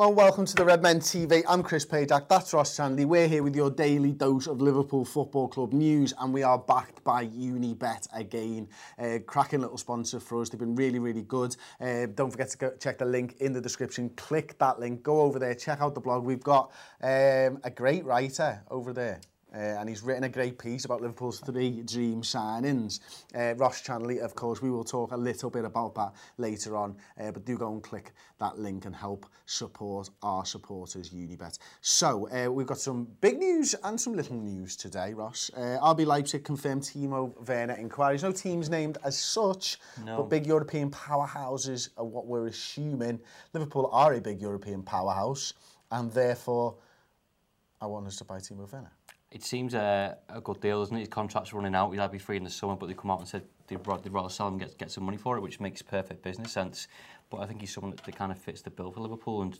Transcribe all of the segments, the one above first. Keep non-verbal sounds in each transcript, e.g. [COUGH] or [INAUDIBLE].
Hello and welcome to the Redmen TV. I'm Chris Pajak, that's Ross Chandley. We're here with your daily dose of Liverpool Football Club news and we are backed by Unibet again. Uh, cracking little sponsor for us. They've been really, really good. Uh, don't forget to go check the link in the description. Click that link, go over there, check out the blog. We've got um, a great writer over there. Uh, and he's written a great piece about Liverpool's three dream signings. Uh, Ross Chanley, of course, we will talk a little bit about that later on, uh, but do go and click that link and help support our supporters, Unibet. So, uh, we've got some big news and some little news today, Ross. Uh, RB Leipzig confirmed Timo Werner inquiries. No teams named as such, no. but big European powerhouses are what we're assuming. Liverpool are a big European powerhouse, and therefore, I want us to buy Timo Werner it seems a, a good deal, doesn't it? His contract's running out. He'll be free in the summer, but they come out and said they'd rather, they'd rather sell him and get, get some money for it, which makes perfect business sense. But I think he's someone that, that kind of fits the bill for Liverpool. And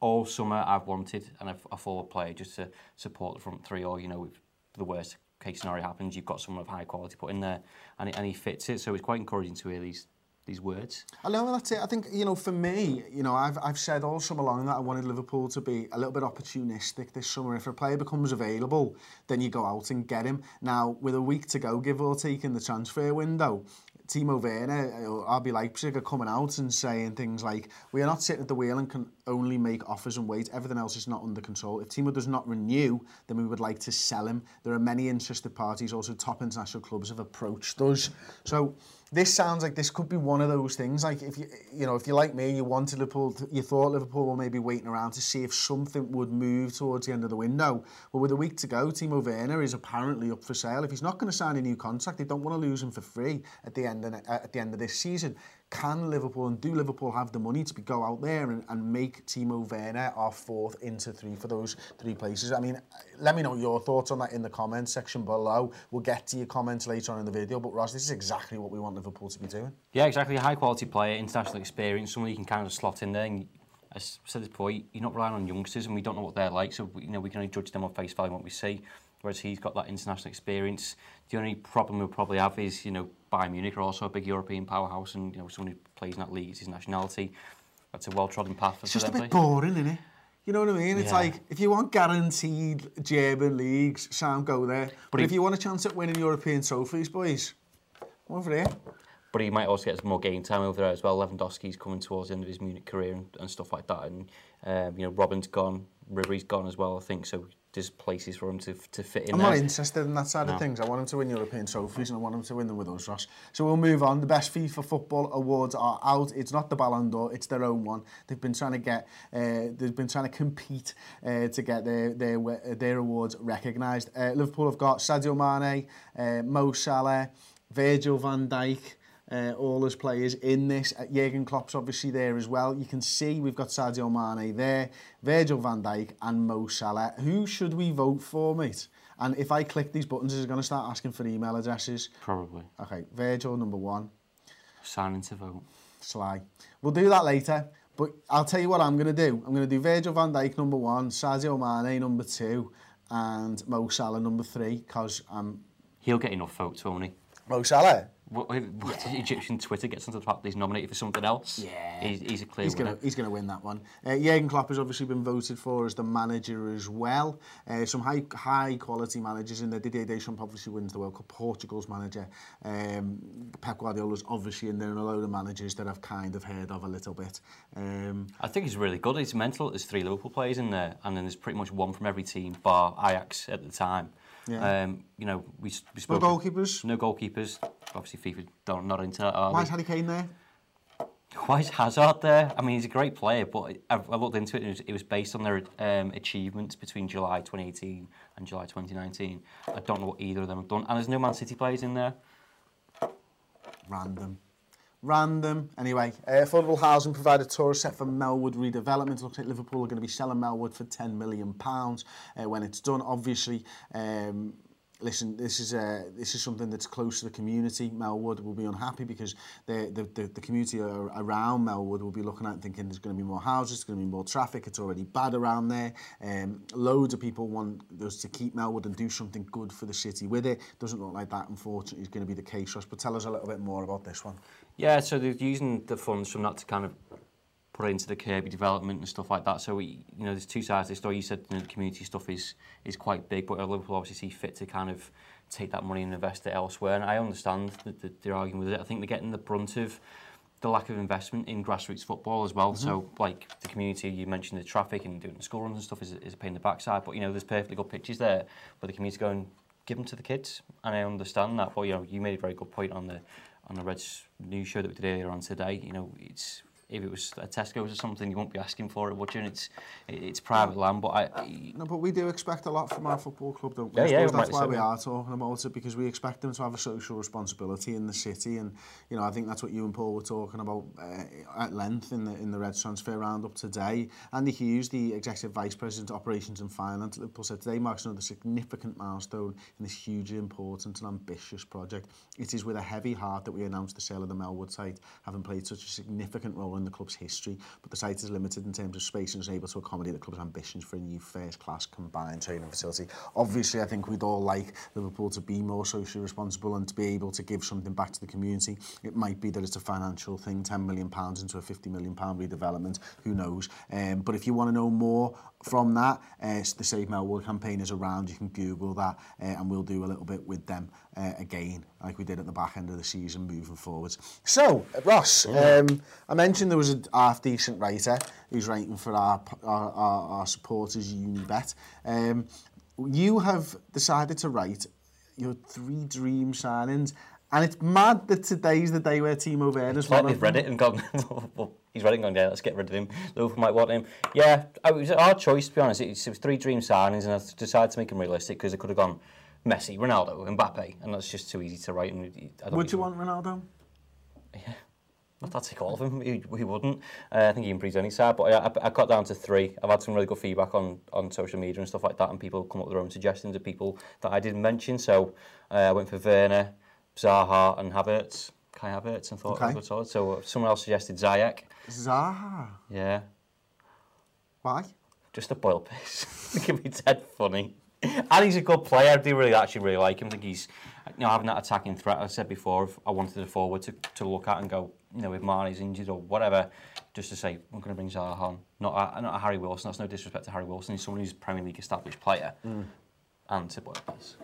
all summer I've wanted and a, a forward player just to support the front three, or you know, the worst case scenario happens, you've got someone of high quality put in there, and, and he fits it. So it's quite encouraging to hear these these words. I know that's it. I think you know for me, you know, I've I've said all summer long that I wanted Liverpool to be a little bit opportunistic this summer. If a player becomes available, then you go out and get him. Now with a week to go, give or take in the transfer window, Timo Werner uh, or RB Leipzig are coming out and saying things like, we are not sitting at the wheel and can only make offers and wait. Everything else is not under control. If Timo does not renew, then we would like to sell him. There are many interested parties. Also, top international clubs have approached us. So this sounds like this could be one of those things. Like if you, you know, if you're like me, you wanted Liverpool, to, you thought Liverpool were maybe waiting around to see if something would move towards the end of the window. But with a week to go, Timo Werner is apparently up for sale. If he's not going to sign a new contract, they don't want to lose him for free at the end of, at the end of this season can Liverpool and do Liverpool have the money to go out there and, and make Timo Werner our fourth into three for those three places? I mean, let me know your thoughts on that in the comments section below. We'll get to your comments later on in the video, but Ross, this is exactly what we want Liverpool to be doing. Yeah, exactly. A high quality player, international experience, someone you can kind of slot in there. And as I said before, you're not relying on youngsters, and we don't know what they're like, so you know we can only judge them on face value what we see. Whereas he's got that international experience. The only problem we'll probably have is you know Bayern Munich are also a big European powerhouse, and you know someone who plays in that league is his nationality. That's a well trodden path for It's just a bit boring, isn't it? You know what I mean? It's yeah. like, if you want guaranteed German leagues, Sam, go there. But, but if, if you want a chance at winning European trophies, boys, over here. But he might also get some more game time over there as well. Lewandowski's coming towards the end of his Munich career and, and stuff like that. And, um, you know, Robben's gone, Ribery's gone as well, I think. So there's places for him to, to fit in I'm there. not interested in that side no. of things. I want him to win European trophies and I want him to win them with us, Ross. So we'll move on. The best FIFA football awards are out. It's not the Ballon d'Or, it's their own one. They've been trying to get, uh, they've been trying to compete uh, to get their their their awards recognised. Uh, Liverpool have got Sadio Mane, uh, Mo Salah, Virgil van Dijk, uh, all as players in this. Uh, Jurgen Klopp's obviously there as well. You can see we've got Sadio Mane there, Virgil van Dijk and Mo Salah. Who should we vote for, mate? And if I click these buttons, is it going to start asking for email addresses? Probably. Okay, Virgil number one. Signing to vote. Sly. We'll do that later. But I'll tell you what I'm going to do. I'm going to do Virgil van Dijk number one, Sadio Mane number two, and Mo Salah number three, because I'm... He'll get enough votes, won't he? Mo Salah? what, what yeah. Egyptian Twitter gets onto the fact that he's nominated for something else. Yeah, he's, he's a clear he's winner. Gonna, he's going to win that one. Uh, Jurgen Klopp has obviously been voted for as the manager as well. Uh, some high high quality managers in there. Didier Deschamps obviously wins the World Cup. Portugal's manager. Um, Pep Guardiola's obviously in there, and a load of managers that I've kind of heard of a little bit. Um, I think he's really good. He's mental. There's three Liverpool players in there, and then there's pretty much one from every team, bar Ajax at the time. Yeah. Um, you know, we, we spoke... No goalkeepers? No goalkeepers. Obviously, FIFA don't, not into that, Why is Harry Kane there? Why is Hazard there? I mean, he's a great player, but I, I looked into it and it was, it was based on their um, achievements between July 2018 and July 2019. I don't know what either of them have done. And there's no Man City players in there. Random. Random. Anyway, uh, affordable housing provider tour set for Melwood redevelopment. Looks like Liverpool are going to be selling Melwood for £10 million pounds uh, when it's done. Obviously, um, listen, this is uh, this is something that's close to the community. Melwood will be unhappy because the the, the, the community around Melwood will be looking at thinking there's going to be more houses, there's going to be more traffic. It's already bad around there. Um, loads of people want us to keep Melwood and do something good for the city with it. Doesn't look like that, unfortunately, is going to be the case. Ross, but tell us a little bit more about this one. Yeah, so they're using the funds from that to kind of put it into the Kirkby development and stuff like that. So we, you know, there's two sides to the story. You said you know, the community stuff is is quite big, but Liverpool obviously see fit to kind of take that money and invest it elsewhere. And I understand that, that they're arguing with it. I think they're getting the brunt of the lack of investment in grassroots football as well. Mm -hmm. So, like the community, you mentioned the traffic and doing the school runs and stuff is, is a pain in the backside. But you know, there's perfectly good pitches there where the community go and give them to the kids, and I understand that. But you know, you made a very good point on the on the Reds news show that we did earlier on today. You know, it's if it was a Tesco's or something, you won't be asking for it, would you? And it's it's private land, but I. No, but we do expect a lot from our football club, don't we? Yeah, yeah. That's why we are talking about it because we expect them to have a social responsibility in the city, and you know I think that's what you and Paul were talking about uh, at length in the in the Reds transfer roundup today. Andy Hughes, the executive vice president, of operations and finance at Liverpool, said today marks another significant milestone in this hugely important and ambitious project. It is with a heavy heart that we announce the sale of the Melwood site, having played such a significant role in the club's history, but the site is limited in terms of space and is able to accommodate the club's ambitions for a new first-class combined training facility. Obviously, I think we'd all like Liverpool to be more socially responsible and to be able to give something back to the community. It might be that it's a financial thing, 10 million pounds into a 50 million pound redevelopment, who knows. Um, but if you want to know more from that, uh, the Save Melwood campaign is around, you can Google that uh, and we'll do a little bit with them uh, again, like we did at the back end of the season, moving forwards. So, Ross, um, I mentioned there was a half decent writer who's writing for our our, our, our supporters Unibet. Um, you have decided to write your three dream signings. And it's mad that today's the day where Timo Werner's one of read it and gone, [LAUGHS] he's read it and gone, yeah, let's get rid of him. Liverpool might want him. Yeah, it was our choice, to be honest. It was, it was three dream signings, and I decided to make them realistic because it could have gone Messi, Ronaldo, Mbappe, and that's just too easy to write. And I don't Would you want Ronaldo? Yeah. Not that take all of them, we, we wouldn't. Uh, I think he improves any side, but I, I got down to three. I've had some really good feedback on, on social media and stuff like that, and people come up with their own suggestions of people that I didn't mention. So uh, I went for Werner, Zaha and Havertz. Kai Havertz and thought okay. was solid. So uh, someone else suggested Ziyech. Zaha? Yeah. Why? Just a boil piss. [LAUGHS] it can be dead funny. [LAUGHS] and he's a good player. I do really actually really like him. I think he's you know having that attacking threat. I said before, if I wanted a forward to, to look at and go, you know, if Marnie's injured or whatever, just to say I'm going to bring Zaha on. Not a, not a Harry Wilson. That's no disrespect to Harry Wilson. He's someone who's a Premier League established player. Mm. And to piss.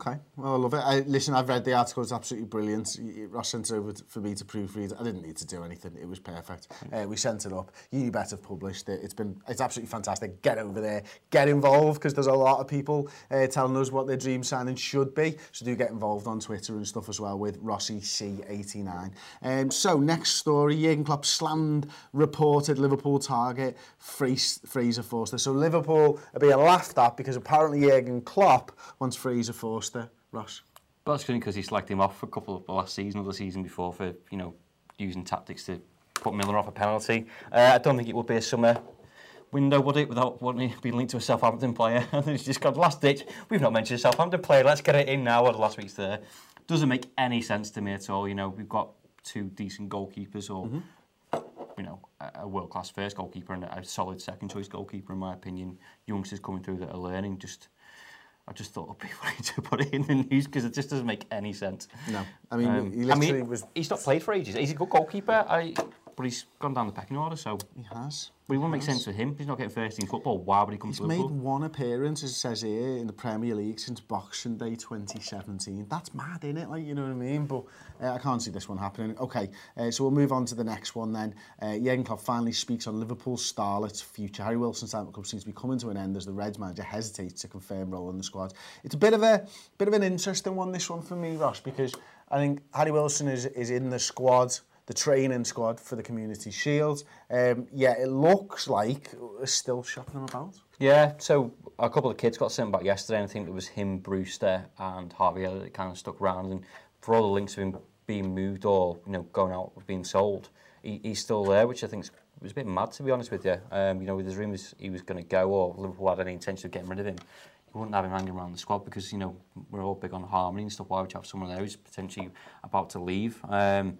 Okay, well, I love it. I, listen, I've read the article, it's absolutely brilliant. Ross sent it over for me to proofread. I didn't need to do anything, it was perfect. Uh, we sent it up. Unibet have published it. It's been, it's absolutely fantastic. Get over there, get involved, because there's a lot of people uh, telling us what their dream signing should be. So do get involved on Twitter and stuff as well with Rossi C89. Um, so, next story, Jurgen Klopp slammed reported Liverpool target Fraser Forster. So Liverpool are being laughed at because apparently Jurgen Klopp wants Fraser Forster Forster, Ross? Well, it's because he slagged him off for a couple of the last season or the season before for, you know, using tactics to put Milner off a penalty. Uh, I don't think it would be a summer window, would it, without wanting to be linked to a Southampton player? [LAUGHS] and it's just got last ditch. We've not mentioned a Southampton player. Let's get it in now. What last week's there doesn't make any sense to me at all. You know, we've got two decent goalkeepers, or mm -hmm. you know, a world class first goalkeeper and a solid second choice goalkeeper, in my opinion. Youngsters coming through that are learning just I just thought it'd be funny to put it in the news because it just doesn't make any sense. No, I mean, um, he literally I mean, was. He's not played for ages. He's a good goalkeeper. I, but he's gone down the pecking order, so he has. But it wouldn't make sense for him. He's not getting first team football. Why would he come he's to Liverpool? He's made one appearance, as it says here, in the Premier League since Boxing Day 2017. That's mad, isn't it? Like, you know what I mean? But uh, I can't see this one happening. Okay, uh, so we'll move on to the next one then. Uh, Jurgen Klopp finally speaks on Liverpool's starlet's future. Harry Wilson's time at club seems to be coming to an end as the Reds manager hesitates to confirm role in the squad. It's a bit of a bit of an interesting one, this one for me, Ross, because I think Harry Wilson is, is in the squad the training squad for the Community Shield. Um, yeah, it looks like we're still shopping them about. Yeah, so a couple of kids got sent back yesterday, and I think it was him, Brewster, and Harvey that kind of stuck around. And for all the links of him being moved or you know going out being sold, he, he's still there, which I think was a bit mad to be honest with you. Um, you know, with his rumours he was going to go or Liverpool had any intention of getting rid of him, you wouldn't have him hanging around the squad because you know we're all big on harmony and stuff. Why would you have someone there who's potentially about to leave? Um,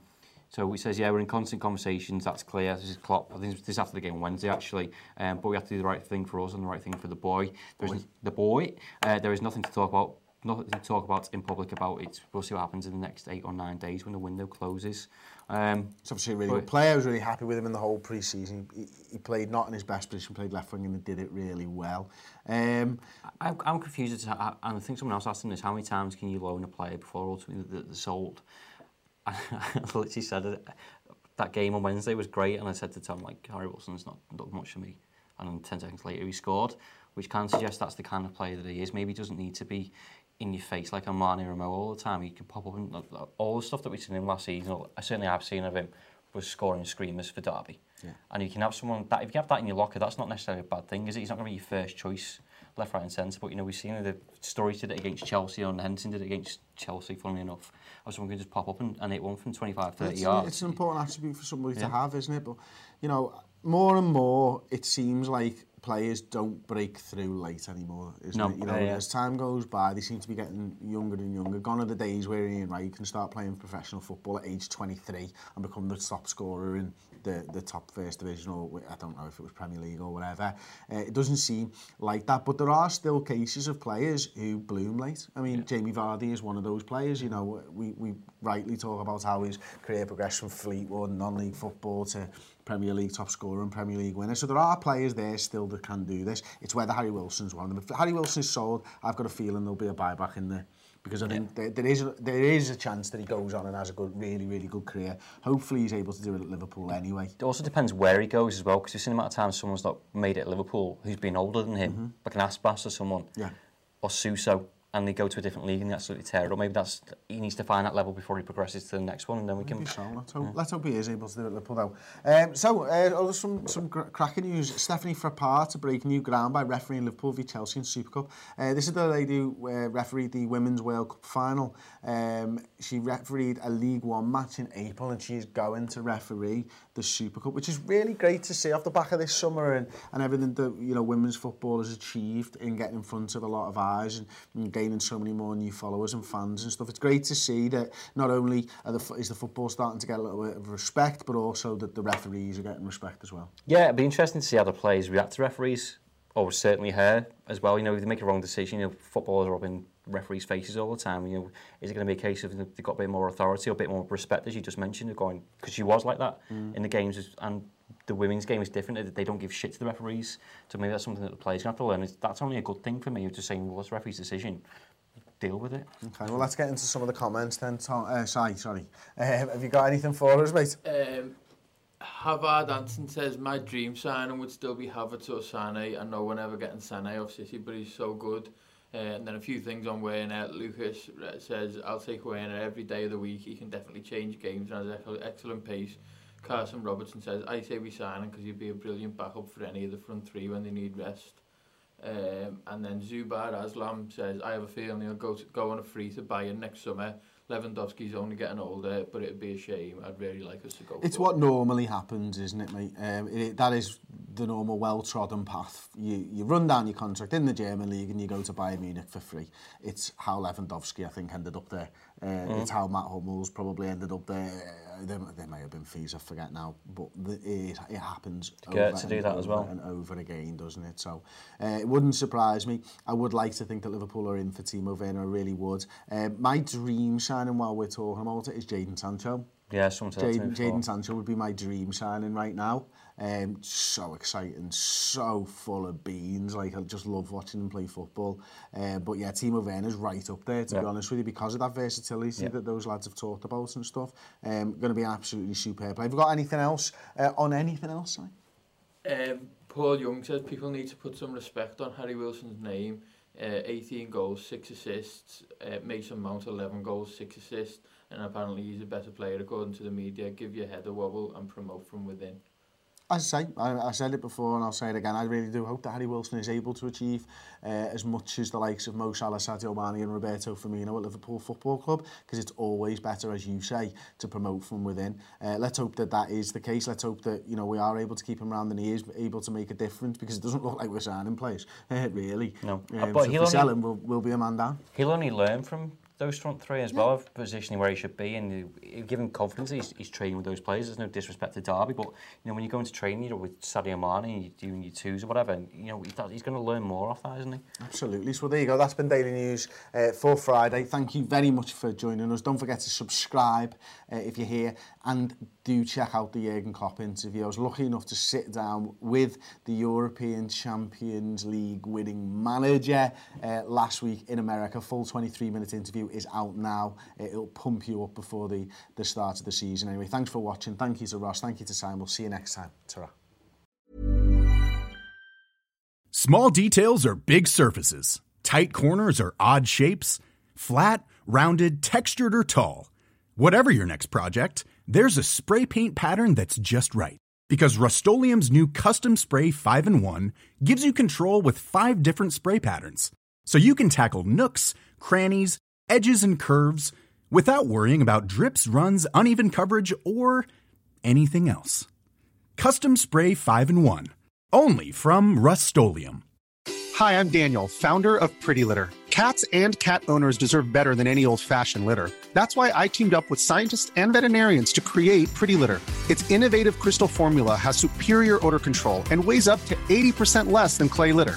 So he says, yeah, we're in constant conversations. That's clear. This is Klopp. I think this is after the game Wednesday, actually. Um, but we have to do the right thing for us and the right thing for the boy. There's boy. the boy. Uh, there is nothing to talk about. Nothing to talk about in public about it. We'll see what happens in the next eight or nine days when the window closes. Um, It's obviously a really good player. I was really happy with him in the whole pre-season. He, he played not in his best position, played left wing and he did it really well. Um, I'm, I'm confused. As to, and I think someone else asked him this, how many times can you loan a player before ultimately they're sold? [LAUGHS] I literally said that game on Wednesday was great, and I said to Tom, like, Harry Wilson's not, not much for me. And then 10 seconds later, he scored, which can suggest that's the kind of player that he is. Maybe he doesn't need to be in your face like a Marnie Rameau all the time. He can pop up and all the stuff that we've seen him last season, I certainly have seen of him, was scoring screamers for Derby. Yeah. And you can have someone that if you have that in your locker, that's not necessarily a bad thing, is it? He's not going to be your first choice left, right and centre. But, you know, we've seen the story did it against Chelsea and Henderson did it against Chelsea, funnily enough. Or someone can just pop up and, and hit one from 25, 30 it's, yards. It's an important attribute for somebody yeah. to have, isn't it? But, you know, more and more it seems like players don't break through late anymore. No, it? You know, yeah, yeah. as time goes by, they seem to be getting younger and younger. Gone are the days where Ian Wright can start playing professional football at age 23 and become the top scorer in the, the top first division or I don't know if it was Premier League or whatever. Uh, it doesn't seem like that, but there are still cases of players who bloom late. I mean, yeah. Jamie Vardy is one of those players. You know, we, we rightly talk about how his career progressed from Fleetwood, non-league football to Premier League top scorer and Premier League winner. So there are players there still that can do this. It's whether Harry Wilson's one of them. If Harry Wilson's sold, I've got a feeling there'll be a buyback in there. Because I yeah. think there, there, is a, there is a chance that he goes on and has a good, really, really good career. Hopefully he's able to do it at Liverpool anyway. It also depends where he goes as well, because you've seen the amount of times someone's not made it at Liverpool who's been older than him, mm -hmm. like an Aspas or someone, yeah. or Suso and they go to a different league and they absolutely tear it up. Maybe that's he needs to find that level before he progresses to the next one, and then we can. So. Let's hope, yeah. let's hope he is able to do it at Liverpool though. Um, so, uh, oh, some some cracking news. Stephanie Frappart to break new ground by refereeing Liverpool v Chelsea in Super Cup. Uh, this is the lady who uh, refereed the Women's World Cup final. Um, she refereed a League One match in April, and she's going to referee the Super Cup, which is really great to see off the back of this summer and, and everything that you know women's football has achieved in getting in front of a lot of eyes and, and gaining so many more new followers and fans and stuff. It's great to see that not only are the, is the football starting to get a little bit of respect, but also that the referees are getting respect as well. Yeah, it'd be interesting to see how the players react to referees, or certainly her as well. You know, if they make a wrong decision, you know, footballers are up in referees' faces all the time. You know, is it going to be a case of they've got a bit more authority or a bit more respect, as you just mentioned, going because she was like that mm. in the games, and the women's game is different. They don't give shit to the referees, so maybe that's something that the players have to learn. It's, that's only a good thing for me. Just saying, well, it's the referee's decision. Deal with it. Okay, well, let's get into some of the comments then. Tom, uh, sorry, sorry. Uh, have you got anything for us, mate? Um, Havard Anson says, my dream signing would still be Havertz or Sane. I know we're never getting Sane off City, but he's so good. Uh, and then a few things on Werner. Lucas uh, says, I'll take Werner every day of the week. He can definitely change games and has excellent pace. Carson Robertson says, I say we sign him because he'd be a brilliant backup for any of the front three when they need rest. Um, and then Zubar Aslam says, I have a feeling he'll go, to, go on a free to Bayern next summer. Lewandowski's only getting older, but it'd be a shame. I'd really like us to go. It's what normally happens, isn't it, mate? Um, it, that is the normal, well-trodden path. You, you run down your contract in the German league and you go to Bayern Munich for free. It's how Lewandowski, I think, ended up there. Uh, mm. It's how Mats Hummels probably ended up there. Uh, there, there may have been fees, I forget now, but the, it, it happens over to do that over as well. and over again, doesn't it? So uh, it wouldn't surprise me. I would like to think that Liverpool are in for Timo Werner, I really would. Uh, my dream signing while we're talking about it is Jadon Sancho. Yeah, someone Jaden, Jaden Sancho would be my dream signing right now. Um, so exciting, so full of beans. Like I just love watching him play football. Uh, but yeah, Timo Werner's right up there to yeah. be honest with you because of that versatility yeah. that those lads have talked about and stuff. Um, going to be absolutely superb. Have you got anything else uh, on anything else? Si? Um, Paul Young says people need to put some respect on Harry Wilson's name. Uh, 18 goals, 6 assists. Uh, Mason Mount 11 goals, 6 assists and apparently he's a better player according to the media. Give your head a wobble and promote from within. As I say, I, I said it before and I'll say it again, I really do hope that Harry Wilson is able to achieve uh, as much as the likes of Mo Salah, Sadio Mane and Roberto Firmino at Liverpool Football Club because it's always better, as you say, to promote from within. Uh, let's hope that that is the case. Let's hope that you know we are able to keep him around and he is able to make a difference because it doesn't look like we're signing players, uh, [LAUGHS] really. No. Um, but so he'll if we sell him, we'll, we'll be a man down. He'll only learn from those front three as well, of positioning where he should be, and give him confidence. He's, he's training with those players. There's no disrespect to Derby, but you know when you go into training, you know with Sadio Mane, you're doing your twos or whatever, and, you know he's going to learn more off that, isn't he? Absolutely. So there you go. That's been Daily News uh, for Friday. Thank you very much for joining us. Don't forget to subscribe uh, if you're here and do check out the Jurgen Klopp interview. I was lucky enough to sit down with the European Champions League winning manager uh, last week in America. Full 23 minute interview is out now. It'll pump you up before the, the start of the season. Anyway, thanks for watching. Thank you to Ross. Thank you to Simon. We'll see you next time. ta Small details are big surfaces. Tight corners are odd shapes. Flat, rounded, textured, or tall. Whatever your next project, there's a spray paint pattern that's just right. Because Rust new Custom Spray 5 in 1 gives you control with five different spray patterns. So you can tackle nooks, crannies, edges, and curves without worrying about drips, runs, uneven coverage, or anything else. Custom Spray 5 in 1. Only from Rust Hi, I'm Daniel, founder of Pretty Litter. Cats and cat owners deserve better than any old fashioned litter. That's why I teamed up with scientists and veterinarians to create Pretty Litter. Its innovative crystal formula has superior odor control and weighs up to 80% less than clay litter.